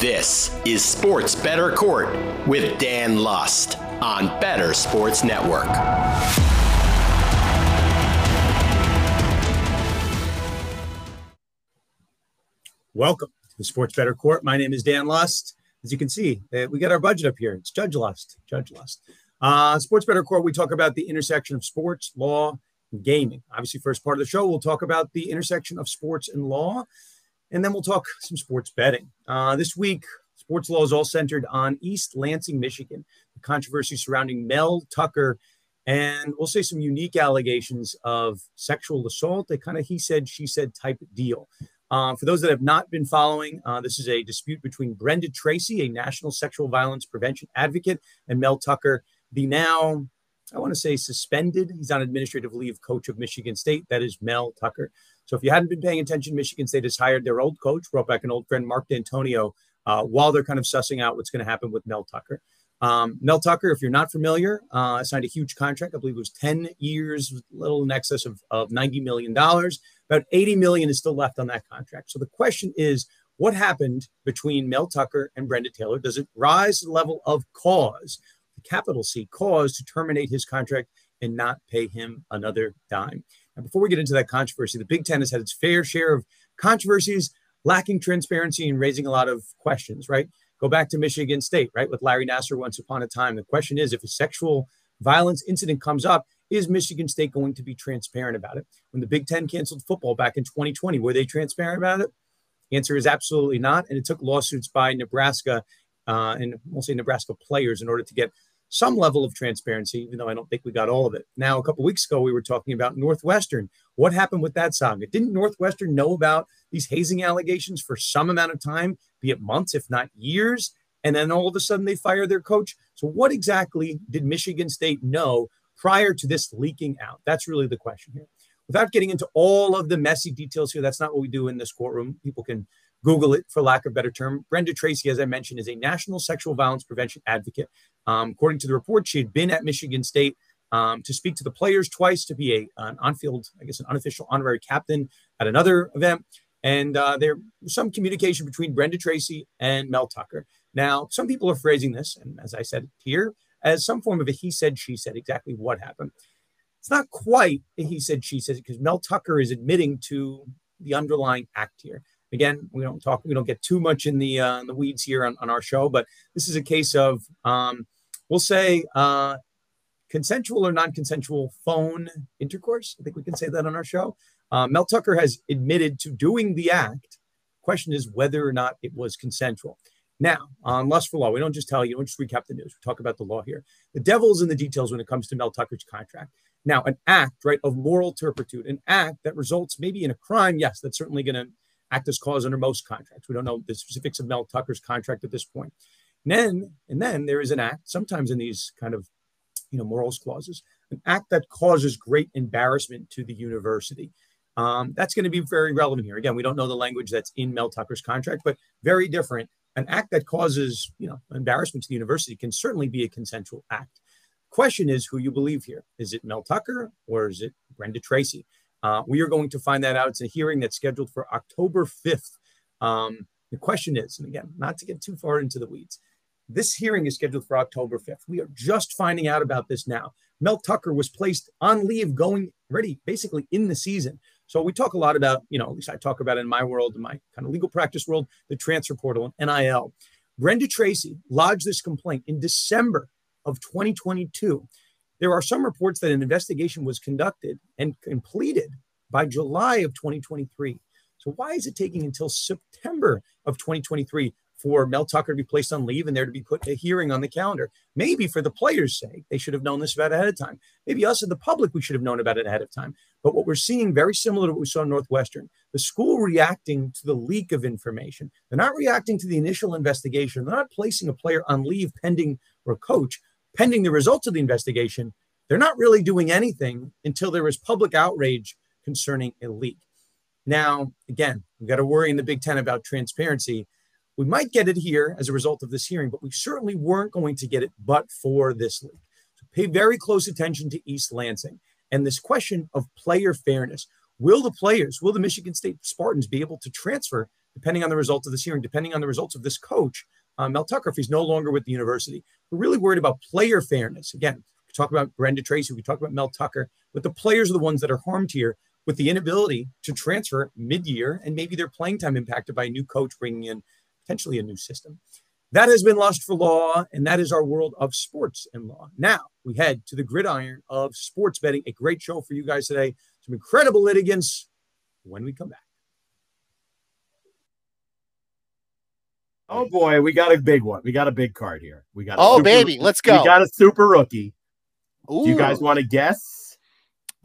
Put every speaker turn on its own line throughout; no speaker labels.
This is Sports Bettor Court with Dan Lust on Bettor Sports Network.
Welcome to Sports Bettor Court. My name is Dan Lust. As you can see, uh, we got our budget up here. It's Judge Lust. Judge Lust. Uh, sports Bettor Court, we talk about the intersection of sports, law, and gaming. Obviously, first part of the show, we'll talk about the intersection of sports and law, and then we'll talk some sports betting. Uh, this week, sports law is all centered on East Lansing, Michigan, the controversy surrounding Mel Tucker, and we'll say some unique allegations of sexual assault, a kind of he said, she said type deal. Uh, for those that have not been following, uh, this is a dispute between Brenda Tracy, a national sexual violence prevention advocate, and Mel Tucker, the now, I want to say suspended, he's on administrative leave coach of Michigan State. That is Mel Tucker. So if you hadn't been paying attention, Michigan State has hired their old coach, brought back an old friend, Mark Dantonio, uh, while they're kind of sussing out what's going to happen with Mel Tucker. Um, Mel Tucker, if you're not familiar, uh, signed a huge contract. I believe it was 10 years, a little in excess of, of $90 million. About 80 million is still left on that contract. So the question is, what happened between Mel Tucker and Brenda Taylor? Does it rise to the level of cause, the capital C, cause to terminate his contract and not pay him another dime? Now, before we get into that controversy, the Big Ten has had its fair share of controversies, lacking transparency and raising a lot of questions, right? Go back to Michigan State, right? With Larry Nassar once upon a time. The question is if a sexual violence incident comes up, is Michigan State going to be transparent about it? When the Big Ten canceled football back in 2020, were they transparent about it? The answer is absolutely not. And it took lawsuits by Nebraska uh, and say Nebraska players in order to get some level of transparency, even though I don't think we got all of it. Now, a couple weeks ago, we were talking about Northwestern. What happened with that saga? Didn't Northwestern know about these hazing allegations for some amount of time, be it months, if not years? And then all of a sudden they fire their coach. So, what exactly did Michigan State know prior to this leaking out? That's really the question here. Without getting into all of the messy details here, that's not what we do in this courtroom. People can Google it for lack of a better term. Brenda Tracy, as I mentioned, is a national sexual violence prevention advocate. Um, according to the report, she had been at Michigan State um, to speak to the players twice, to be a, an on-field, I guess, an unofficial honorary captain at another event. And uh, there was some communication between Brenda Tracy and Mel Tucker. Now, some people are phrasing this, and as I said here, as some form of a he said, she said exactly what happened. It's not quite a he said, she said, because Mel Tucker is admitting to the underlying act here. Again, we don't talk, we don't get too much in the uh, in the weeds here on, on our show, but this is a case of, um, we'll say, uh, consensual or non-consensual phone intercourse. I think we can say that on our show. Uh, Mel Tucker has admitted to doing the act. Question is whether or not it was consensual. Now, on Lust for law, we don't just tell you, we don't just recap the news. We talk about the law here. The devil's in the details when it comes to Mel Tucker's contract. Now, an act, right, of moral turpitude, an act that results maybe in a crime, yes, that's certainly going to act as cause under most contracts. We don't know the specifics of Mel Tucker's contract at this point. And then, and then there is an act, sometimes in these kind of, you know, morals clauses, an act that causes great embarrassment to the university. Um, that's going to be very relevant here. Again, we don't know the language that's in Mel Tucker's contract, but very different. An act that causes, you know, embarrassment to the university can certainly be a consensual act. Question is who you believe here. Is it Mel Tucker or is it Brenda Tracy? Uh, we are going to find that out. It's a hearing that's scheduled for October 5th. Um, the question is, and again, not to get too far into the weeds, this hearing is scheduled for October 5th. We are just finding out about this now. Mel Tucker was placed on leave going ready basically in the season. So we talk a lot about, you know, at least I talk about in my world, in my kind of legal practice world, the transfer portal and NIL. Brenda Tracy lodged this complaint in December of 2022. There are some reports that an investigation was conducted and completed by July of 2023. So why is it taking until September of 2023 for Mel Tucker to be placed on leave and there to be put a hearing on the calendar? Maybe for the players' sake, they should have known this about ahead of time. Maybe us and the public, we should have known about it ahead of time. But what we're seeing very similar to what we saw in Northwestern, the school reacting to the leak of information. They're not reacting to the initial investigation. They're not placing a player on leave pending or coach pending the results of the investigation. They're not really doing anything until there is public outrage concerning a leak. Now, again, we've got to worry in the Big Ten about transparency. We might get it here as a result of this hearing, but we certainly weren't going to get it but for this leak. So pay very close attention to East Lansing and this question of player fairness. Will the players, will the Michigan State Spartans be able to transfer depending on the results of this hearing, depending on the results of this coach, uh, Mel Tucker, if he's no longer with the university. We're really worried about player fairness. Again, we talk about Brenda Tracy, we talk about Mel Tucker, but the players are the ones that are harmed here with the inability to transfer mid-year and maybe their playing time impacted by a new coach bringing in potentially a new system. That has been Lust for Law, and that is our world of sports and law. Now we head to the gridiron of sports betting. A great show for you guys today. Some incredible litigants when we come back.
Oh boy, we got a big one. We got a big card here. We got
oh baby, let's go.
We got a super rookie. Ooh. Do you guys want to guess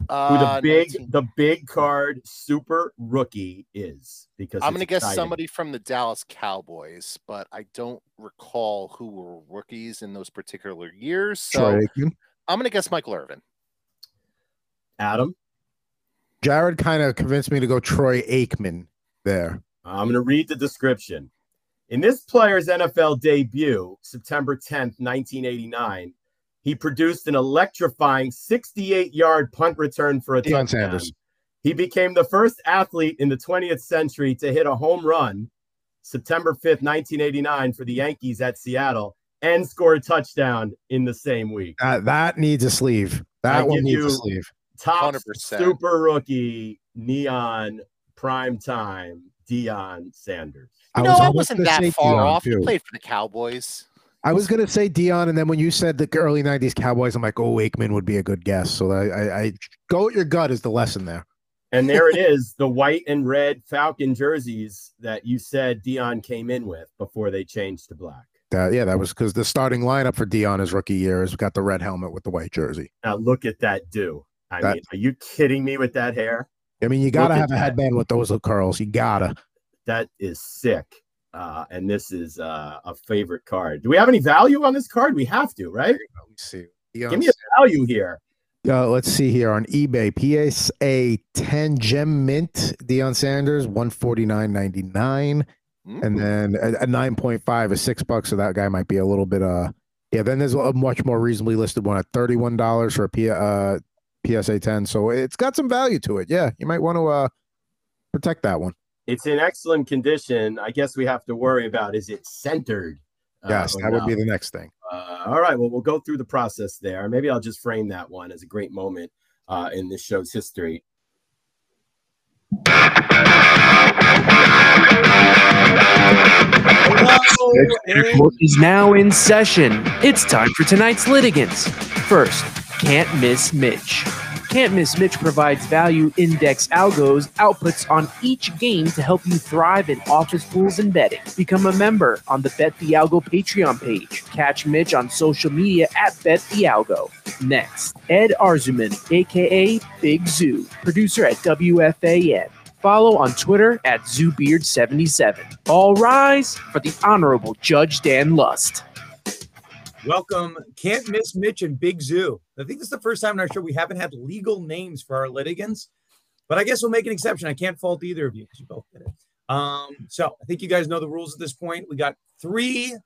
uh, who the uh, big 19. the big card super rookie is? Because
I'm going to guess somebody from the Dallas Cowboys, but I don't recall who were rookies in those particular years. So I'm going to guess Michael Irvin.
Adam.
Jared kind of convinced me to go Troy Aikman there.
I'm going to read the description. In this player's NFL debut, September 10th, 1989, he produced an electrifying 68 yard punt return for a Deion touchdown. Sanders. He became the first athlete in the 20th century to hit a home run September 5th, 1989, for the Yankees at Seattle and score a touchdown in the same week.
Uh, that needs a sleeve. That I one needs a sleeve.
Top 100%. super rookie, neon, prime time, Deion Sanders.
You know, I, was I wasn't that far Deion off. Too. He played for the Cowboys.
I was gonna say Deion, and then when you said the early '90s Cowboys, I'm like, oh, Aikman would be a good guess. So I, I, I go with your gut is the lesson there.
And there it is, the white and red Falcon jerseys that you said Deion came in with before they changed to black.
That, yeah, that was because the starting lineup for Deion his rookie year has got the red helmet with the white jersey.
Now look at that do. I that, mean, are you kidding me with that hair?
I mean, you gotta have a that. headband with those little curls. You gotta
that is sick. Uh, and this is uh, a favorite card. Do we have any value on this card? We have to, right?
Let me see.
Give me a value here.
Uh, let's see here on eBay. PSA 10 gem mint Deion Sanders, 149.99. Mm-hmm. And then a, a 9.5 is six bucks. So that guy might be a little bit uh yeah, then there's a much more reasonably listed one at $31 for a P, uh, PSA 10. So it's got some value to it. Yeah, you might want to uh protect that one
it's in excellent condition. I guess we have to worry about is it centered?
Uh, yes, that would be the next thing.
Uh, all right. Well, we'll go through the process there. Maybe I'll just frame that one as a great moment uh, in this show's history.
Hello, is now in session. It's time for tonight's litigants. First, can't miss Mitch. Can't Miss Mitch provides value index algos outputs on each game to help you thrive in office pools and betting. Become a member on the Bet the Algo Patreon page. Catch Mitch on social media at Bet the Algo. Next, Ed Arzooman, aka Big Zoo, producer at WFAN. Follow on Twitter at ZooBeard77. All rise for the Honorable Judge Dan Lust.
Welcome, Can't Miss Mitch and Big Zoo. I think this is the first time in our show we haven't had legal names for our litigants, but I guess we'll make an exception. I can't fault either of you because you both did it. Um, so I think you guys know the rules at this point. We got three,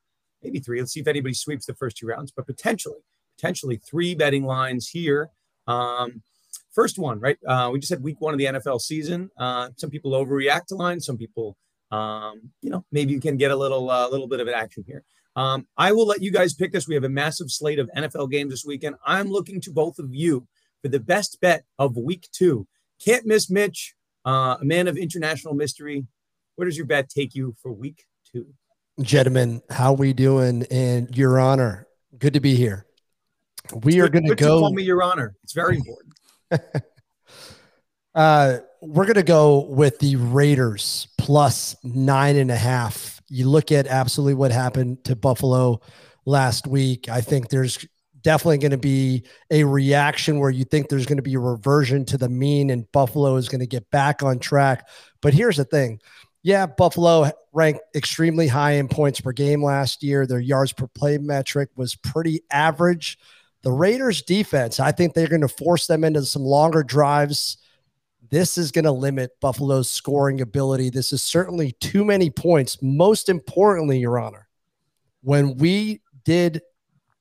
maybe three. Let's see if anybody sweeps the first two rounds, but potentially, potentially three betting lines here. Um, first one, right? Uh, we just had week one of the NFL season. Uh, some people overreact to lines. Some people, um, you know, maybe you can get a little, a uh, little bit of an action here. Um, I will let you guys pick this. We have a massive slate of NFL games this weekend. I'm looking to both of you for the best bet of week two. Can't miss Mitch, uh, a man of international mystery. Where does your bet take you for week two?
Gentlemen, how we doing? And Your Honor, good to be here. We are going to go.
Call me Your Honor. It's very important.
uh, we're going to go with the Raiders plus nine and a half you look at absolutely what happened to Buffalo last week. I think there's definitely going to be a reaction where you think there's going to be a reversion to the mean and Buffalo is going to get back on track. But here's the thing. Yeah, Buffalo ranked extremely high in points per game last year. Their yards per play metric was pretty average. The Raiders defense, I think they're going to force them into some longer drives this is going to limit Buffalo's scoring ability. This is certainly too many points. Most importantly, Your Honor, when we did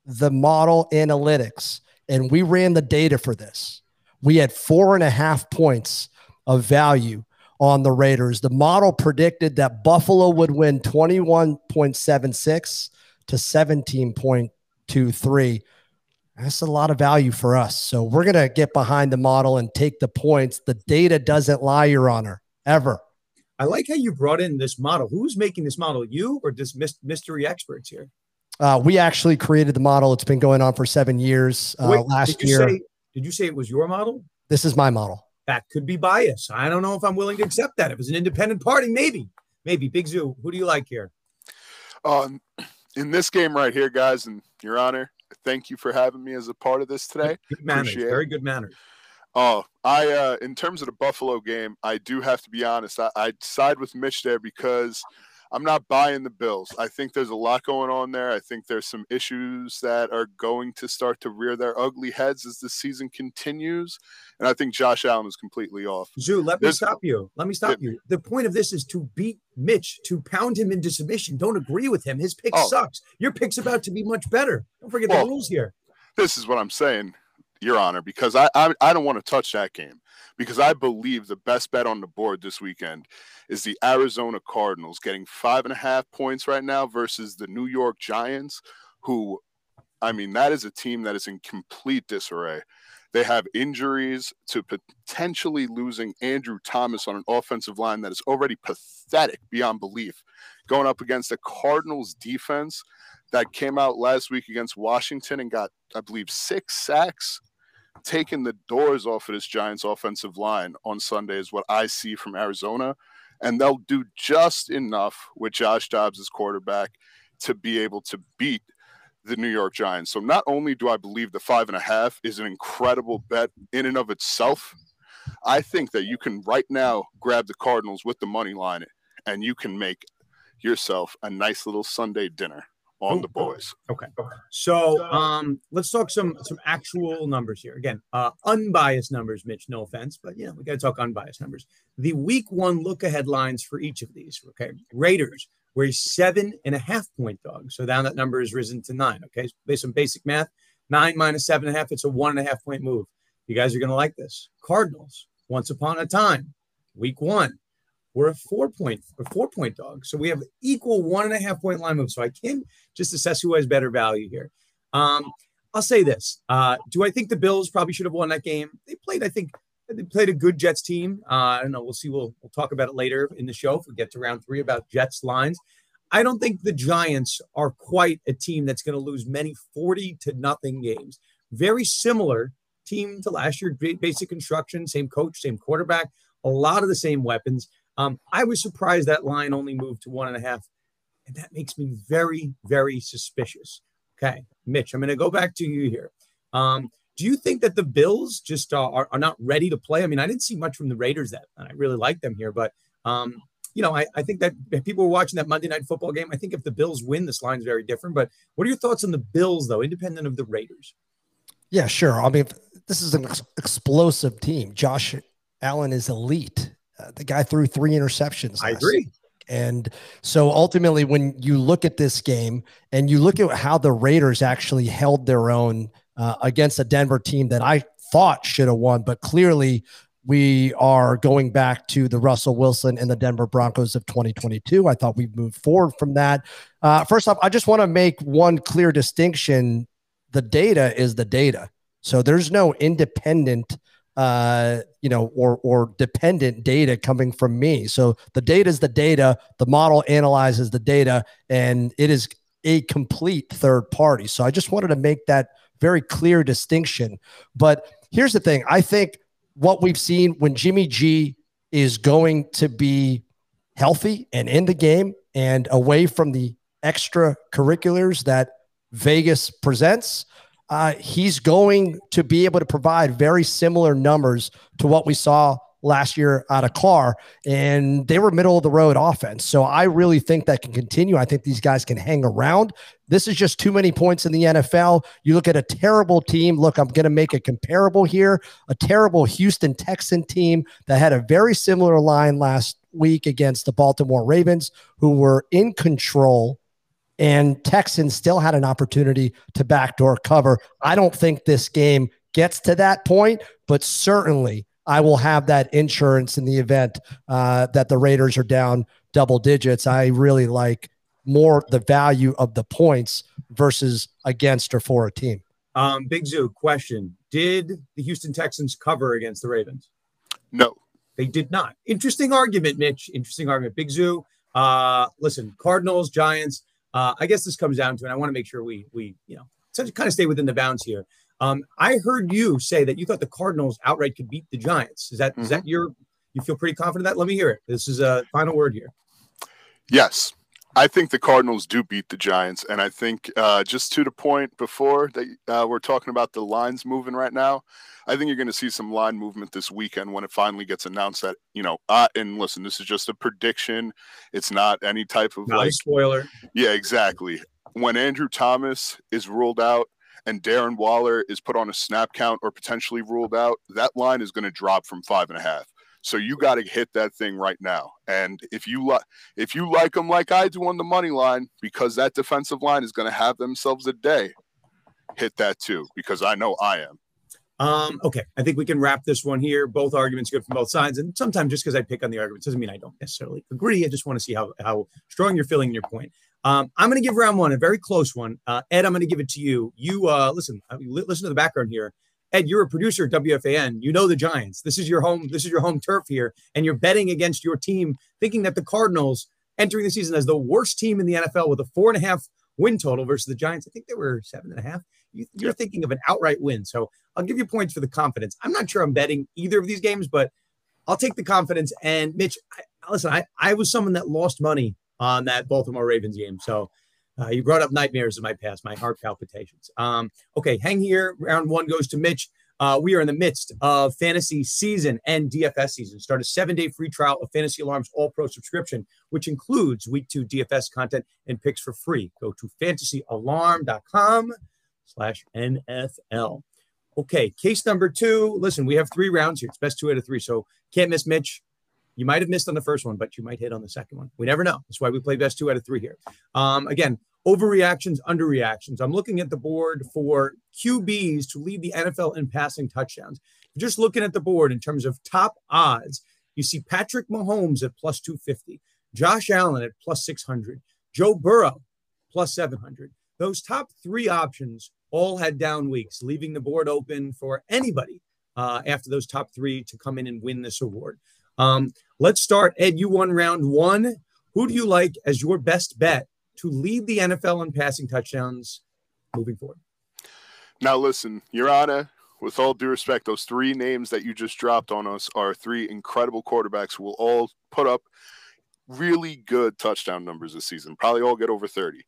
the model analytics and we ran the data for this, we had four and a half points of value on the Raiders. The model predicted that Buffalo would win 21.76 to 17.23. That's a lot of value for us. So we're going to get behind the model and take the points. The data doesn't lie, Your Honor, ever.
I like how you brought in this model. Who's making this model? You or just mystery experts here?
Uh, we actually created the model. It's been going on for seven years. Uh, Wait, last
did
year.
Say, did you say it was your model?
This is my model.
That could be bias. I don't know if I'm willing to accept that. If it's an independent party, maybe. Maybe. Big Zoo, who do you like here?
Um, in this game right here, guys, and Your Honor, thank you for having me as a part of this today.
Good manners. Appreciate Very good manners.
Oh, I uh in terms of the Buffalo game, I do have to be honest. I, I side with Mitch there because I'm not buying the Bills. I think there's a lot going on there. I think there's some issues that are going to start to rear their ugly heads as the season continues. And I think Josh Allen is completely off.
Zoo, let there's, me stop you. Let me stop it, you. The point of this is to beat Mitch, to pound him into submission. Don't agree with him. His pick oh. sucks. Your pick's about to be much better. Don't forget well, the rules here.
This is what I'm saying. Your Honor, because I, I, I don't want to touch that game because I believe the best bet on the board this weekend is the Arizona Cardinals getting five and a half points right now versus the New York Giants, who, I mean, that is a team that is in complete disarray. They have injuries to potentially losing Andrew Thomas on an offensive line that is already pathetic beyond belief. Going up against the Cardinals defense that came out last week against Washington and got, I believe, six sacks taking the doors off of this Giants offensive line on Sunday is what I see from Arizona. And they'll do just enough with Josh Dobbs as quarterback to be able to beat the New York Giants. So not only do I believe the five and a half is an incredible bet in and of itself, I think that you can right now grab the Cardinals with the money line and you can make yourself a nice little Sunday dinner on the boys.
Okay. So um let's talk some some actual numbers here. Again, uh unbiased numbers, Mitch. No offense, but yeah, we gotta talk unbiased numbers. The week one look ahead lines for each of these. Okay. Raiders were a seven and a half point dog. So now that number has risen to nine. Okay. Based on basic math, nine minus seven and a half, it's a one and a half point move. You guys are gonna like this. Cardinals, once upon a time, week one, we're a four point a four point dog. So we have equal one and a half point line move. So I can just assess who has better value here. Um, I'll say this. Uh, do I think the Bills probably should have won that game? They played, I think, they played a good Jets team. Uh, I don't know. We'll see. We'll, we'll talk about it later in the show if we get to round three about Jets lines. I don't think the Giants are quite a team that's going to lose many 40 to nothing games. Very similar team to last year, basic construction, same coach, same quarterback, a lot of the same weapons. Um, I was surprised that line only moved to one and a half, and that makes me very, very suspicious. Okay, Mitch, I'm going to go back to you here. Um, do you think that the Bills just uh, are, are not ready to play? I mean, I didn't see much from the Raiders that, and I really like them here, but um, you know, I, I think that people were watching that Monday night football game. I think if the Bills win, this line's very different. But what are your thoughts on the Bills, though, independent of the Raiders?
Yeah, sure. I mean, this is an ex- explosive team. Josh Allen is elite. Uh, the guy threw three interceptions.
I agree. Week.
And so ultimately, when you look at this game and you look at how the Raiders actually held their own uh, against a Denver team that I thought should have won, but clearly we are going back to the Russell Wilson and the Denver Broncos of 2022. I thought we moved forward from that. Uh, first off, I just want to make one clear distinction. The data is the data. So there's no independent uh, you know, or or dependent data coming from me. So the data is the data. The model analyzes the data, and it is a complete third party. So I just wanted to make that very clear distinction. But here's the thing: I think what we've seen when Jimmy G is going to be healthy and in the game and away from the extracurriculars that Vegas presents uh, he's going to be able to provide very similar numbers to what we saw last year out of Carr, and they were middle of the road offense. So I really think that can continue. I think these guys can hang around. This is just too many points in the NFL. You look at a terrible team. Look, I'm going to make a comparable here. A terrible Houston Texan team that had a very similar line last week against the Baltimore Ravens, who were in control and Texans still had an opportunity to backdoor cover. I don't think this game gets to that point, but certainly I will have that insurance in the event uh, that the Raiders are down double digits. I really like more the value of the points versus against or for a team.
Um, Big Zoo question: Did the Houston Texans cover against the Ravens?
No,
they did not. Interesting argument, Mitch. Interesting argument. Big Zoo. Uh, listen, Cardinals, Giants. Uh, I guess this comes down to, and I want to make sure we we you know kind of stay within the bounds here. Um, I heard you say that you thought the Cardinals outright could beat the Giants. Is that mm-hmm. is that your you feel pretty confident that? Let me hear it. This is a final word here.
Yes, I think the Cardinals do beat the Giants, and I think uh, just to the point before that uh, we're talking about the lines moving right now. I think you're going to see some line movement this weekend when it finally gets announced that you know. Uh, and listen, this is just a prediction; it's not any type of
not
like
spoiler.
Yeah, exactly. When Andrew Thomas is ruled out and Darren Waller is put on a snap count or potentially ruled out, that line is going to drop from five and a half. So you got to hit that thing right now. And if you like, if you like them like I do on the money line, because that defensive line is going to have themselves a day, hit that too, because I know I am.
Um, okay, I think we can wrap this one here. Both arguments good from both sides, and sometimes just because I pick on the arguments doesn't mean I don't necessarily agree. I just want to see how how strong you're feeling in your point. Um, I'm going to give round one a very close one. Uh, Ed, I'm going to give it to you. You uh, listen, listen to the background here. Ed, you're a producer at WFAN. You know the Giants. This is your home. This is your home turf here, and you're betting against your team, thinking that the Cardinals entering the season as the worst team in the NFL with a four and a half win total versus the Giants. I think they were seven and a half. You, are thinking of an outright win. So I'll give you points for the confidence. I'm not sure I'm betting either of these games, but I'll take the confidence. And Mitch, I, listen, I, I was someone that lost money on that Baltimore Ravens game. So uh, you brought up nightmares in my past, my heart palpitations. Um, okay, hang here. Round one goes to Mitch. Uh, we are in the midst of fantasy season and DFS season. Start a seven day free trial of Fantasy Alarms All Pro subscription, which includes week two DFS content and picks for free. Go to fantasyalarm.com slash NFL. Okay, case number two. Listen, we have three rounds here. It's best two out of three. So can't miss Mitch. You might have missed on the first one, but you might hit on the second one. We never know. That's why we play best two out of three here. Um, again, overreactions, underreactions. I'm looking at the board for QBs to lead the NFL in passing touchdowns. Just looking at the board in terms of top odds, you see Patrick Mahomes at plus 250, Josh Allen at plus 600, Joe Burrow plus 700. Those top three options all had down weeks, leaving the board open for anybody uh, after those top three to come in and win this award. Um, let's start. Ed, you won round one. Who do you like as your best bet to lead the NFL in passing touchdowns moving forward?
Now, listen, Your Honor, with all due respect, those three names that you just dropped on us are three incredible quarterbacks who will all put up really good touchdown numbers this season, probably all get over 30.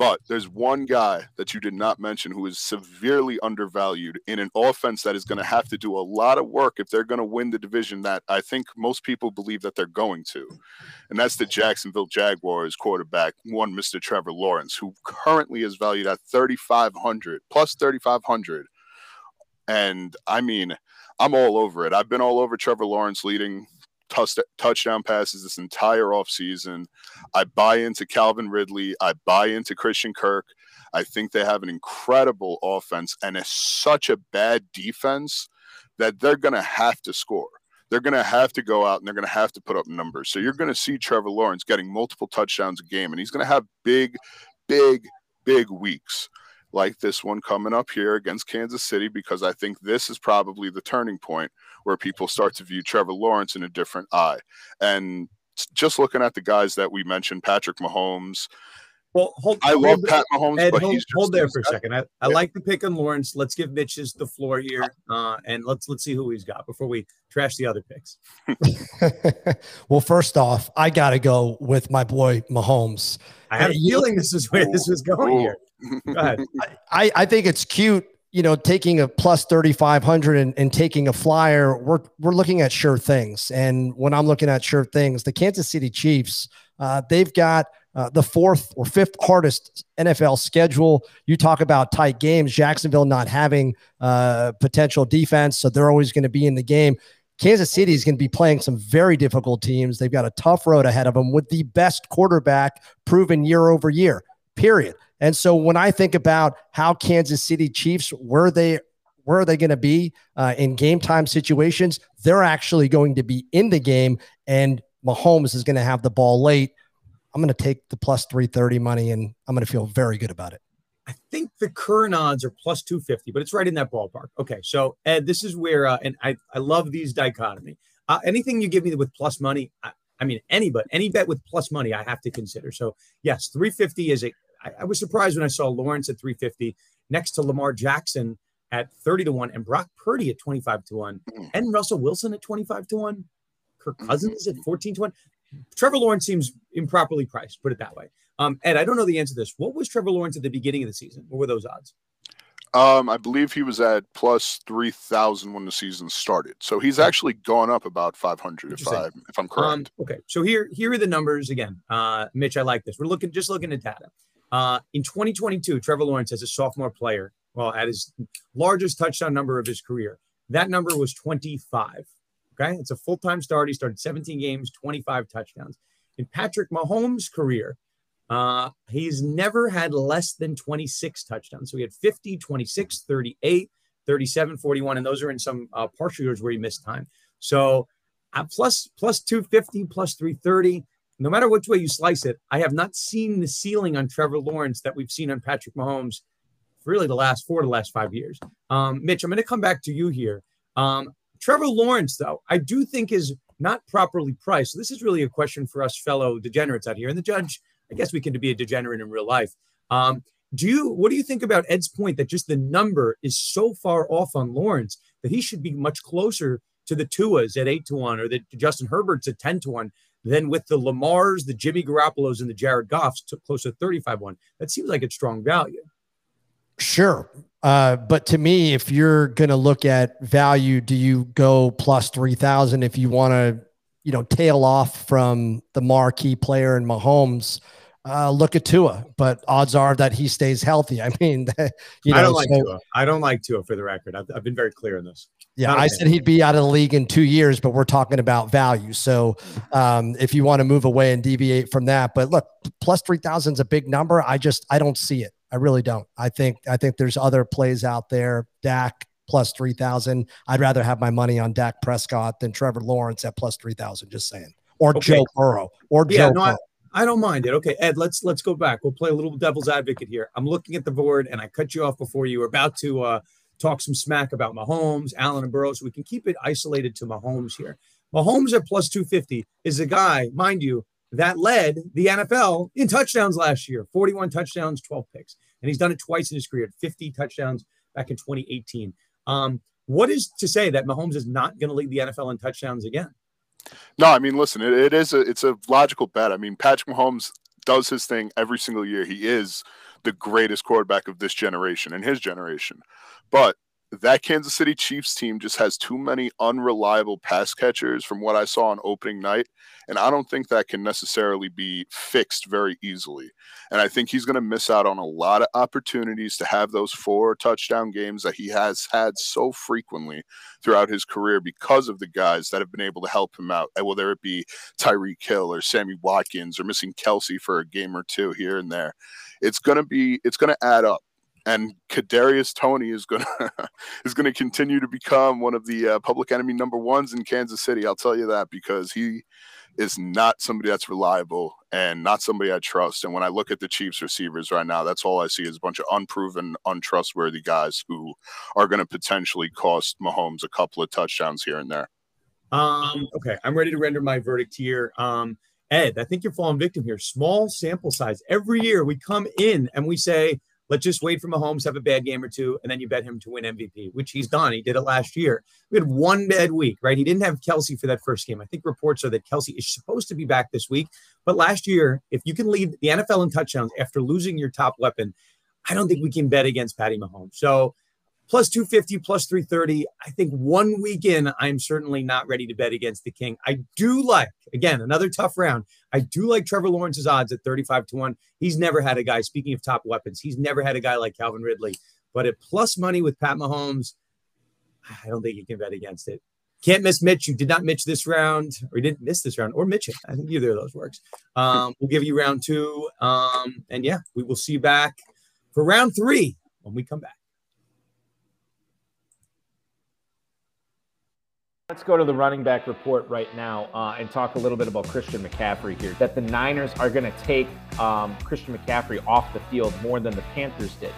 But there's one guy that you did not mention who is severely undervalued in an offense that is going to have to do a lot of work if they're going to win the division that I think most people believe that they're going to. And that's the Jacksonville Jaguars quarterback, one Mr. Trevor Lawrence, who currently is valued at 3500 plus 3500. And I mean, I'm all over it. I've been all over Trevor Lawrence leading touch, touchdown passes this entire offseason. I buy into Calvin Ridley. I buy into Christian Kirk. I think they have an incredible offense and it's such a bad defense that they're going to have to score. They're going to have to go out and they're going to have to put up numbers. So you're going to see Trevor Lawrence getting multiple touchdowns a game, and he's going to have big, big, big weeks like this one coming up here against Kansas City because I think this is probably the turning point where people start to view Trevor Lawrence in a different eye. And just looking at the guys that we mentioned, Patrick Mahomes.
Well, hold,
I
hold
love Pat Mahomes,
Ed,
but
hold,
he's
hold there for a second. I, I like the pick on Lawrence. Let's give Mitch's the floor here, uh, and let's let's see who he's got before we trash the other picks.
well, first off, I got to go with my boy Mahomes.
I have a feeling this is where this was going here. Go ahead.
I, I think it's cute, you know, taking a plus 3,500 and, and taking a flyer. We're, we're looking at sure things. And when I'm looking at sure things, the Kansas City Chiefs, uh, they've got uh, the fourth or fifth hardest NFL schedule. You talk about tight games, Jacksonville not having uh, potential defense, so they're always going to be in the game. Kansas City is going to be playing some very difficult teams. They've got a tough road ahead of them with the best quarterback proven year over year, period. And so when I think about how Kansas City Chiefs, where they where are they going to be uh, in game time situations? They're actually going to be in the game, and Mahomes is going to have the ball late. I'm going to take the plus 330 money, and I'm going to feel very good about it.
I think the current odds are plus 250, but it's right in that ballpark. Okay. So, Ed, this is where, uh, and I, I love these dichotomy. Uh, anything you give me with plus money, I, I mean, any but any bet with plus money, I have to consider. So, yes, 350 is a. I, I was surprised when I saw Lawrence at 350 next to Lamar Jackson at 30 to 1 and Brock Purdy at 25 to 1 mm. and Russell Wilson at 25 to 1. Kirk mm-hmm. Cousins at 14 to 1. Trevor Lawrence seems improperly priced, put it that way. Um, Ed, I don't know the answer to this. What was Trevor Lawrence at the beginning of the season? What were those odds?
Um, I believe he was at plus three thousand when the season started. So he's actually gone up about five hundred if I if I'm correct. Um,
okay, so here here are the numbers again. Uh, Mitch, I like this. We're looking just looking at data. Uh, in 2022, Trevor Lawrence as a sophomore player, well, at his largest touchdown number of his career, that number was 25. Okay, it's a full time start. He started 17 games, 25 touchdowns. In Patrick Mahomes' career, uh, he's never had less than 26 touchdowns. So he had 50, 26, 38, 37, 41, and those are in some uh, partial years where he missed time. So uh, plus plus 250, plus 330. No matter which way you slice it, I have not seen the ceiling on Trevor Lawrence that we've seen on Patrick Mahomes really the last four to last five years. Um, Mitch, I'm going to come back to you here. Um, Trevor Lawrence, though, I do think is not properly priced. So this is really a question for us fellow degenerates out here. And the judge I guess we can be a degenerate in real life. Um, do you what do you think about Ed's point that just the number is so far off on Lawrence that he should be much closer to the Tuas at eight to one or the Justin Herbert's at 10 to one than with the Lamars, the Jimmy Garoppolos, and the Jared Goffs took close to 35 one? That seems like it's strong value.
Sure. Uh, but to me, if you're going to look at value, do you go plus 3,000 if you want to, you know, tail off from the marquee player in Mahomes? uh, look at Tua, but odds are that he stays healthy. I mean,
you know, I don't like so, Tua. I don't like Tua for the record. I've, I've been very clear in this.
Yeah, I said he'd be out of the league in two years, but we're talking about value. So um, if you want to move away and deviate from that, but look, plus three thousand is a big number. I just I don't see it. I really don't. I think I think there's other plays out there. Dak plus three thousand. I'd rather have my money on Dak Prescott than Trevor Lawrence at plus three thousand. Just saying, or okay. Joe Burrow, or yeah, Joe. No, Burrow.
I don't mind it. Okay, Ed, let's let's go back. We'll play a little devil's advocate here. I'm looking at the board and I cut you off before you were about to uh, talk some smack about Mahomes, Allen, and Burrow, so we can keep it isolated to Mahomes here. Mahomes at plus 250 is a guy, mind you, that led the NFL in touchdowns last year 41 touchdowns, 12 picks. And he's done it twice in his career 50 touchdowns back in 2018. Um, what is to say that Mahomes is not going to lead the NFL in touchdowns again?
No, I mean, listen, it, it is a it's a logical bet. I mean, Patrick Mahomes does his thing every single year. He is the greatest quarterback of this generation and his generation. But that Kansas City Chiefs team just has too many unreliable pass catchers from what I saw on opening night. And I don't think that can necessarily be fixed very easily. And I think he's going to miss out on a lot of opportunities to have those four touchdown games that he has had so frequently throughout his career because of the guys that have been able to help him out, whether it be Tyreek Hill or Sammy Watkins or missing Kelce for a game or two here and there. It's going to be, it's going to add up and Kadarius Toney is gonna is gonna continue to become one of the uh, public enemy number ones in Kansas City. I'll tell you that because he is not somebody that's reliable and not somebody I trust. And when I look at the Chiefs receivers right now, that's all I see is a bunch of unproven, untrustworthy guys who are going to potentially cost Mahomes a couple of touchdowns here and there.
Um, okay, I'm ready to render my verdict here. Um, Ed, I think you're falling victim here. Small sample size. Every year we come in and we say Let's just wait for Mahomes to have a bad game or two, and then you bet him to win MVP, which he's done. He did it last year. We had one bad week, right? He didn't have Kelce for that first game. I think reports are that Kelce is supposed to be back this week. But last year, if you can lead the NFL in touchdowns after losing your top weapon, I don't think we can bet against Patty Mahomes. So plus 250, plus 330. I think one week in, I'm certainly not ready to bet against the King. I do like, again, another tough round. I do like Trevor Lawrence's odds at 35 to 1. He's never had a guy, speaking of top weapons, he's never had a guy like Calvin Ridley. But at plus money with Pat Mahomes, I don't think you can bet against it. Can't miss Mitch. You did not Mitch this round, or you didn't miss this round, or Mitch it. I think either of those works. Um, we'll give you round two. Um, and yeah, we will see you back for round three when we come back.
Let's go to the running back report right now uh, and talk a little bit about Christian McCaffrey here. That the Niners are going to take um, Christian McCaffrey off the field more than the Panthers did.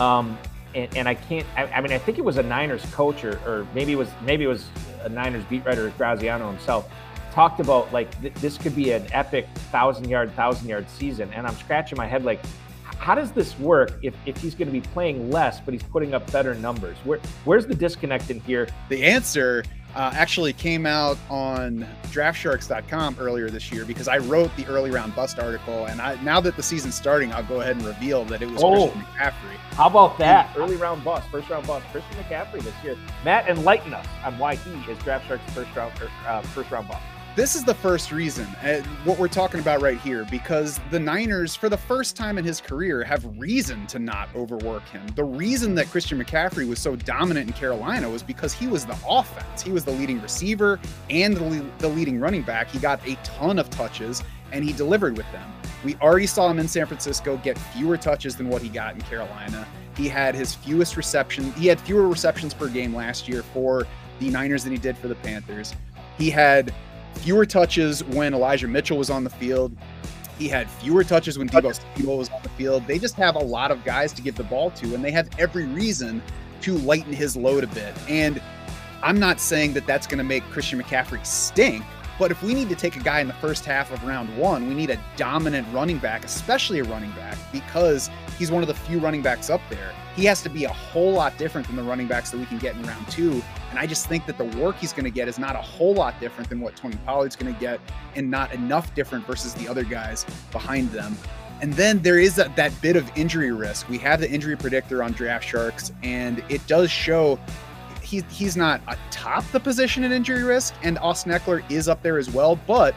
Um, and, and, I can't. I, I, mean, I think it was a Niners coach, or, or, maybe it was maybe it was a Niners beat writer, Graziano himself, talked about like th- this could be an epic thousand yard, thousand yard season. And I'm scratching my head like, how does this work if, if he's going to be playing less, but he's putting up better numbers? Where where's the disconnect in here?
The answer uh, actually came out on draftsharks.com earlier this year because I wrote the early round bust article. And I, now that the season's starting, I'll go ahead and reveal that it was oh, Christian McCaffrey.
How about that? Early round bust, first round bust, Christian McCaffrey this year. Matt, enlighten us on why he is DraftSharks' first round, uh, first round bust
this is the first reason uh, what we're talking about right here because the Niners, for the first time in his career, have reason to not overwork him. The reason that Christian McCaffrey was so dominant in Carolina was because he was the offense. He was the leading receiver and the, the leading running back. He got a ton of touches and he delivered with them. We already saw him in San Francisco get fewer touches than what he got in Carolina. He had his fewest receptions. He had fewer receptions per game last year for the Niners than he did for the Panthers. He had fewer touches when Elijah Mitchell was on the field. He had fewer touches when Deebo Samuel was on the field. They just have a lot of guys to give the ball to, and they have every reason to lighten his load a bit. And I'm not saying that that's going to make Christian McCaffrey stink, but if we need to take a guy in the first half of round one, we need a dominant running back, especially a running back, because he's one of the few running backs up there. He has to be a whole lot different than the running backs that we can get in round two. And I just think that the work he's going to get is not a whole lot different than what Tony Pollard's going to get, and not enough different versus the other guys behind them. And then there is that, that bit of injury risk. We have the injury predictor on Draft Sharks, and it does show he, he's not atop the position in injury risk, and Austin Ekeler is up there as well, but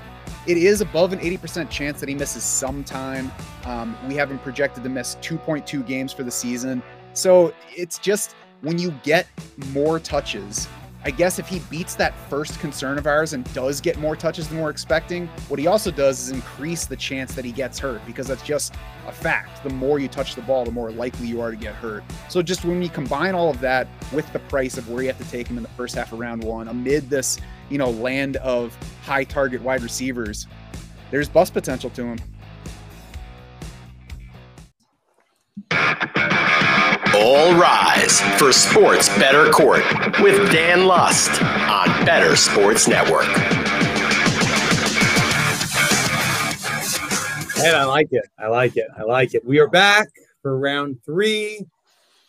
it is above an 80% chance that he misses some time. Um, we have him projected to miss 2.2 games for the season. So it's just when you get more touches I guess if he beats that first concern of ours and does get more touches than we're expecting, what he also does is increase the chance that he gets hurt because that's just a fact. The more you touch the ball, the more likely you are to get hurt. So just when we combine all of that with the price of where you have to take him in the first half of round one, amid this, you know, land of high target wide receivers, there's bust potential to him.
All rise for Sports Bettor Court with Dan Lust on Bettor Sports Network.
And I like it. I like it. I like it. We are back for round three.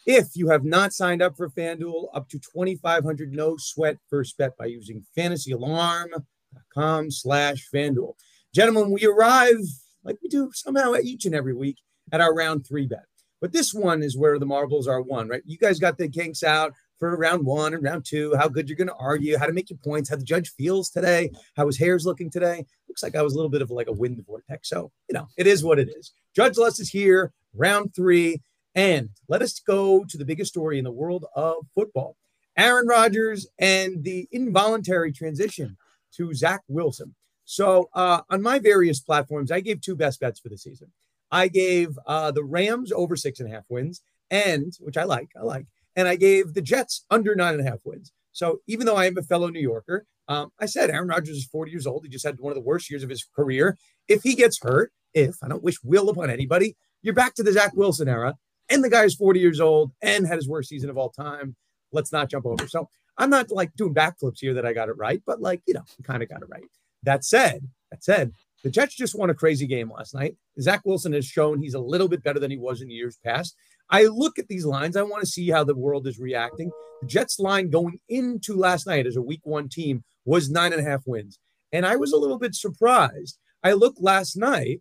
If you have not signed up for FanDuel, up to 2,500 no sweat first bet by using fantasyalarm.com slash FanDuel. Gentlemen, we arrive like we do somehow each and every week at our round three bet. But this one is where the marbles are won, right? You guys got the kinks out for round one and round two, how good you're going to argue, how to make your points, how the judge feels today, how his hair's looking today. Looks like I was a little bit of like a wind vortex. So, you know, it is what it is. Judge Lust is here, round three. And let us go to the biggest story in the world of football Aaron Rodgers and the involuntary transition to Zach Wilson. So, uh, on my various platforms, I gave two best bets for the season. I gave uh, the Rams over six and a half wins, and which I like, I like, and I gave the Jets under nine and a half wins. So even though I am a fellow New Yorker, um, I said Aaron Rodgers is 40 years old. He just had one of the worst years of his career. If he gets hurt, if I don't wish will upon anybody, you're back to the Zach Wilson era. And the guy is 40 years old and had his worst season of all time. Let's not jump over. So I'm not like doing backflips here that I got it right, but like, you know, kind of got it right. That said, that said, the Jets just won a crazy game last night. Zach Wilson has shown he's a little bit better than he was in years past. I look at these lines. I want to see how the world is reacting. The Jets line going into last night as a week one team was nine and a half wins. And I was a little bit surprised. I looked last night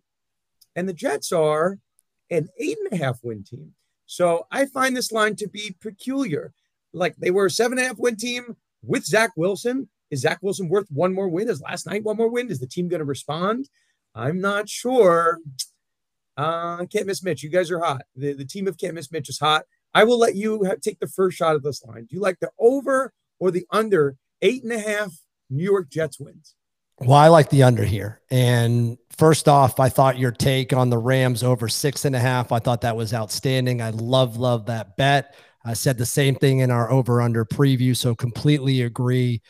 and the Jets are an eight and a half win team. So I find this line to be peculiar. Like they were a seven and a half win team with Zach Wilson. Is Zach Wilson worth one more win? Is last night one more win? Is the team going to respond? I'm not sure. Uh, can't miss Mitch. You guys are hot. The, the team of can't miss Mitch is hot. I will let you have, take the first shot of this line. Do you like the over or the under eight and a half New York Jets wins?
Well, I like the under here. And first off, I thought your take on the Rams over six and a half, I thought that was outstanding. I love, love that bet. I said the same thing in our over under preview. So completely agree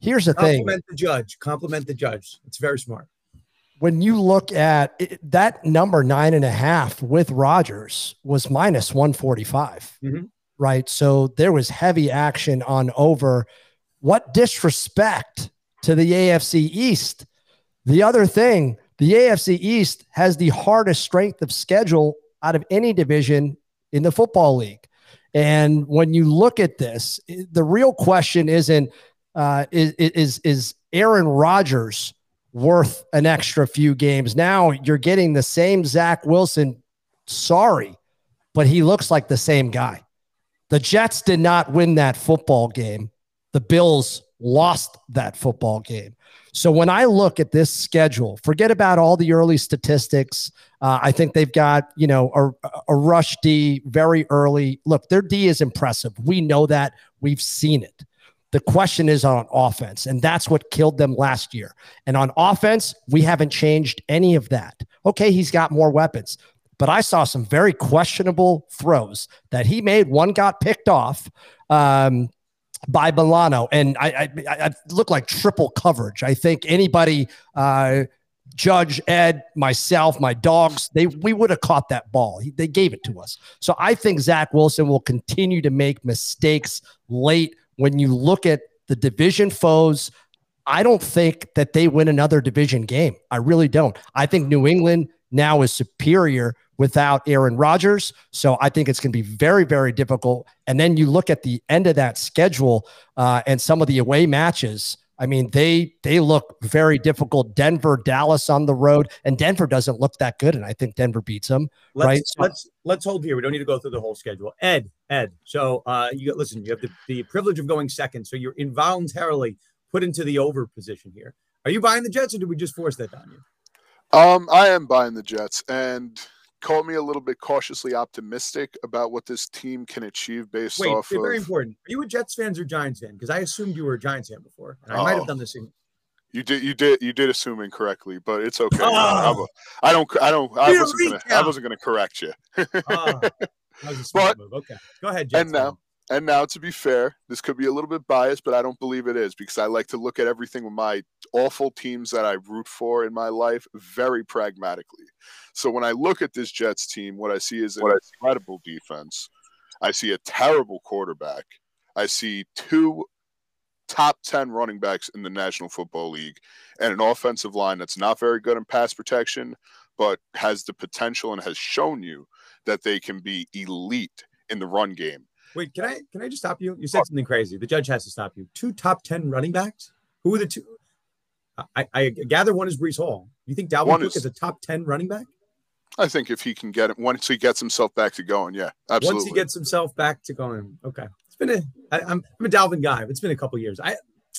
Here's the
Compliment
thing.
Compliment the judge. Compliment the judge. It's very smart.
When you look at it, that number nine and a half with Rodgers was minus 145,
mm-hmm.
right? So there was heavy action on over. What disrespect to the AFC East. The other thing, the AFC East has the hardest strength of schedule out of any division in the football league. And when you look at this, the real question isn't uh, is, is is Aaron Rodgers worth an extra few games? Now you're getting the same Zach Wilson. Sorry, but he looks like the same guy. The Jets did not win that football game. The Bills lost that football game. So when I look at this schedule, forget about all the early statistics. Uh, I think they've got you know a, a rush D very early. Look, their D is impressive. We know that. We've seen it. The question is on offense, and that's what killed them last year. And on offense, we haven't changed any of that. Okay, he's got more weapons, but I saw some very questionable throws that he made. One got picked off. Um, by Milano, and I, I, I look like triple coverage. I think anybody, uh, Judge Ed, myself, my dogs, they we would have caught that ball. He, they gave it to us. So I think Zach Wilson will continue to make mistakes late. When you look at the division foes, I don't think that they win another division game. I really don't. I think New England now is superior without Aaron Rodgers. So I think it's going to be very, very difficult. And then you look at the end of that schedule uh, and some of the away matches. I mean, they they look very difficult. Denver, Dallas on the road, and Denver doesn't look that good, and I think Denver beats them.
Let's,
right?
Let's let's hold here. We don't need to go through the whole schedule. Ed, Ed. So uh, you listen. You have the, the privilege of going second, so you're involuntarily put into the over position here. Are you buying the Jets, or did we just force that on you?
Um, I am buying the Jets, and call me a little bit cautiously optimistic about what this team can achieve based
Wait,
off.
Wait, very
of,
important. Are you a Jets fans or Giants fan? Because I assumed you were a Giants fan before, and I oh, might have oh. done the same.
You did, you did, you did assume incorrectly, but it's okay. Oh, I don't, I don't, I wasn't gonna, I wasn't gonna correct you.
oh, but, move. Okay, go ahead. Jets
and now. And now, to be fair, this could be a little bit biased, but I don't believe it is because I like to look at everything with my awful teams that I root for in my life very pragmatically. So when I look at this Jets team, what I see is an incredible defense. I see a terrible quarterback. I see two top 10 running backs in the National Football League and an offensive line that's not very good in pass protection, but has the potential and has shown you that they can be elite in the run game.
Wait, can I can I just stop you? You said something crazy. The judge has to stop you. Two top ten running backs. Who are the two? I, I gather one is Breece Hall. You think Dalvin one Cook is, is, a top ten running back?
I think if he can get it once he gets himself back to going, yeah, absolutely.
Once he gets himself back to going, okay. It's been a. I, I'm I'm a Dalvin guy. It's been a couple years. I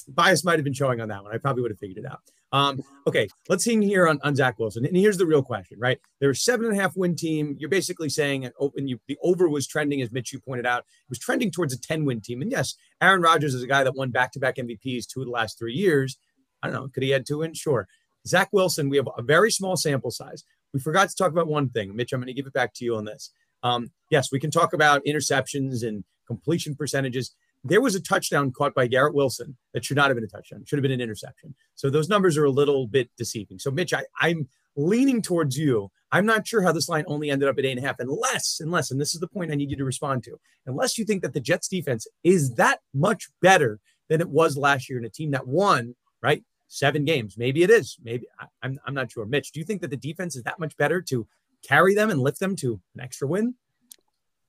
bias might have been showing on that one. I probably would have figured it out. Um, okay, let's see here on, on Zach Wilson. And here's the real question, right? They're a seven and a half win team. You're basically saying and you, the over was trending, as Mitch, you pointed out, it was trending towards a 10 win team. And yes, Aaron Rodgers is a guy that won back to back MVPs two of the last three years. I don't know. Could he add two wins? Sure. Zach Wilson, we have a very small sample size. We forgot to talk about one thing. Mitch, I'm going to give it back to you on this. Um, yes, we can talk about interceptions and completion percentages there was a touchdown caught by Garrett Wilson that should not have been a touchdown. Should have been an interception. So those numbers are a little bit deceiving. So Mitch, I, I'm leaning towards you. I'm not sure how this line only ended up at eight and a half, unless, unless, and this is the point I need you to respond to, unless you think that the Jets defense is that much better than it was last year in a team that won, right? Seven games. Maybe it is. Maybe I, I'm, I'm not sure. Mitch, do you think that the defense is that much better to carry them and lift them to an extra win?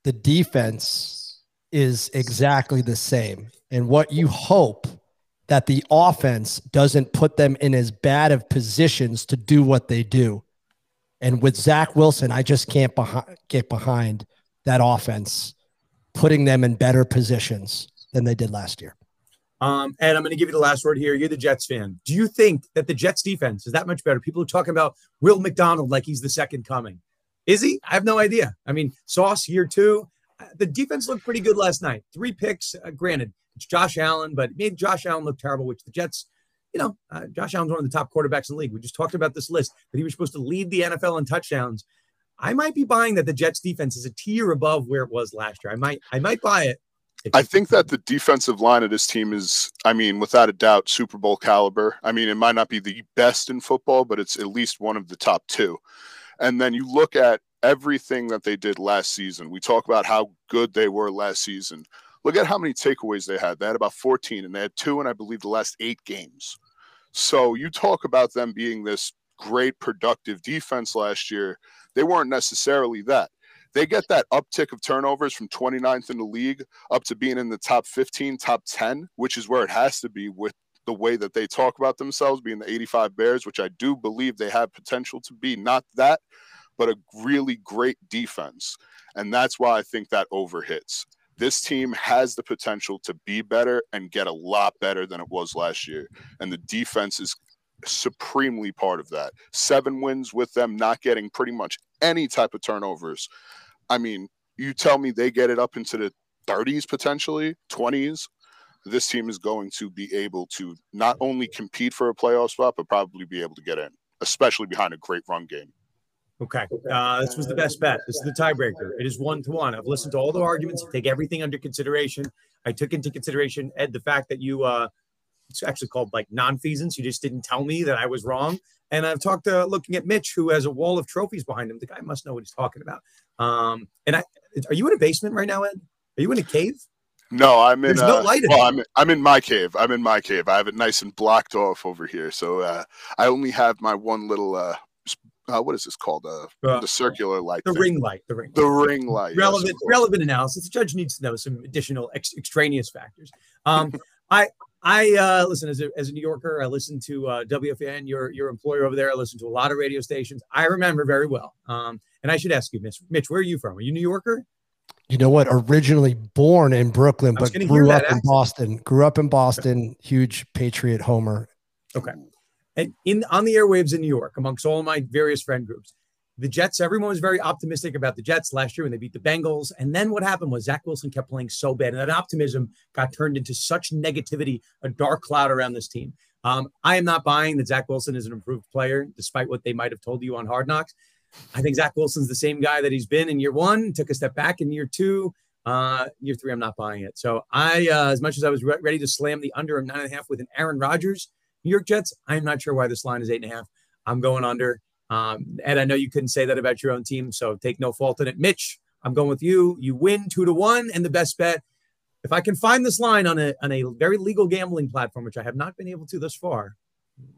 The defense is exactly the same. And what you hope that the offense doesn't put them in as bad of positions to do what they do. And with Zach Wilson, I just can't behi- get behind that offense, putting them in better positions than they did last year.
Um, and I'm going to give you the last word here. You're the Jets fan. Do you think that the Jets defense is that much better? People are talking about Will McDonald like he's the second coming. Is he? I have no idea. I mean, Sauce year two the defense looked pretty good last night. Three picks, uh, granted, it's Josh Allen, but it made Josh Allen look terrible, which the Jets, you know, uh, Josh Allen's one of the top quarterbacks in the league. We just talked about this list that he was supposed to lead the NFL in touchdowns. I might be buying that the Jets defense is a tier above where it was last year. I might, I might buy it.
I think that the defensive line of this team is, I mean, without a doubt, Super Bowl caliber. I mean, it might not be the best in football, but it's at least one of the top two. And then you look at everything that they did last season. We talk about how good they were last season. Look at how many takeaways they had. They had about 14, and they had two in, I believe, the last eight games. So you talk about them being this great productive defense last year. They weren't necessarily that. They get that uptick of turnovers from 29th in the league up to being in the top 15, top 10, which is where it has to be with the way that they talk about themselves being the 85 Bears, which I do believe they have potential to be. Not that, but a really great defense. And that's why I think that overhits. This team has the potential to be better and get a lot better than it was last year. And the defense is supremely part of that. Seven wins with them not getting pretty much any type of turnovers. I mean, you tell me they get it up into the 30s potentially, 20s. This team is going to be able to not only compete for a playoff spot, but probably be able to get in, especially behind a great run game.
Okay. Uh, this was the best bet. This is the tiebreaker. It is one to one. I've listened to all the arguments, take everything under consideration. I took into consideration, Ed, the fact that you uh, it's actually called like nonfeasance. You just didn't tell me that I was wrong. And I've talked to looking at Mitch, who has a wall of trophies behind him. The guy must know what he's talking about. Um, and I, are you in a basement right now, Ed? Are you in a cave?
No, I'm in.
There's no
uh,
light in
well,
it.
I'm I'm in my cave. I'm in my cave. I have it nice and blocked off over here. So uh, I only have my one little. Uh, s- uh, what is this called? Uh,
Uh,
the circular light.
The
thing.
ring light. The ring.
The ring light.
relevant
of course.
relevant analysis. The judge needs to know some additional ex- extraneous factors. Um, I I uh, listen as a, as a New Yorker. I listen to uh, WFAN, your your employer over there. I listen to a lot of radio stations. I remember very well. Um, and I should ask you, Mitch, Mitch, where are you from? Are you New Yorker?
You know what? Originally born in Brooklyn, but grew
that
up in. Boston. Grew up in Boston. Huge Patriot homer.
Okay. And in on the airwaves in New York, amongst all my various friend groups, the Jets, everyone was very optimistic about the Jets last year when they beat the Bengals. And then what happened was Zach Wilson kept playing so bad, and that optimism got turned into such negativity, a dark cloud around this team. Um, I am not buying that Zach Wilson is an improved player, despite what they might have told you on Hard Knocks. I think Zach Wilson's the same guy that he's been in year one, took a step back in year two. Uh, year three, I'm not buying it. So I, uh, as much as I was re- ready to slam the under of nine and a half with an Aaron Rodgers, New York Jets, I'm not sure why this line is eight and a half. I'm going under. Um, and I know you couldn't say that about your own team, so take no fault in it. Mitch, I'm going with you. You win two to one, and the best bet. If I can find this line on a on a very legal gambling platform, which I have not been able to thus far,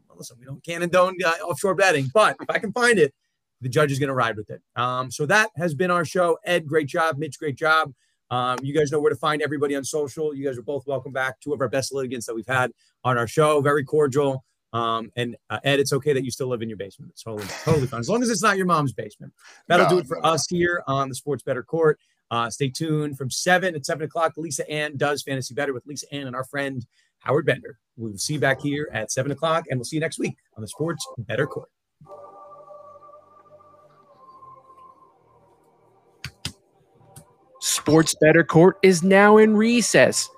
well, listen, we don't can and don't uh, offshore betting, but if I can find it, the judge is going to ride with it. Um, so that has been our show. Ed, great job. Mitch, great job. Um, you guys know where to find everybody on social. You guys are both welcome back. Two of our best litigants that we've had on our show. Very cordial. Um, and uh, Ed, it's okay that you still live in your basement. It's totally, totally fine. As long as it's not your mom's basement. That'll
No,
do it for us here on the Sports Bettor Court. Uh, stay tuned from seven at seven o'clock. Lisa Ann does Fantasy Better with Lisa Ann and our friend Howard Bender. We'll see you back here at seven o'clock, and we'll see you next week on the Sports Bettor Court.
Sports Bettor Court is now in recess.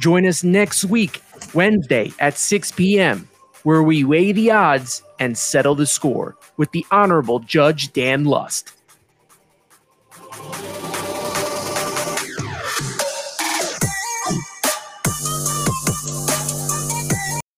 Join us next week, Wednesday at 6 p.m., where we weigh the odds and settle the score with the Honorable Judge Dan Lust.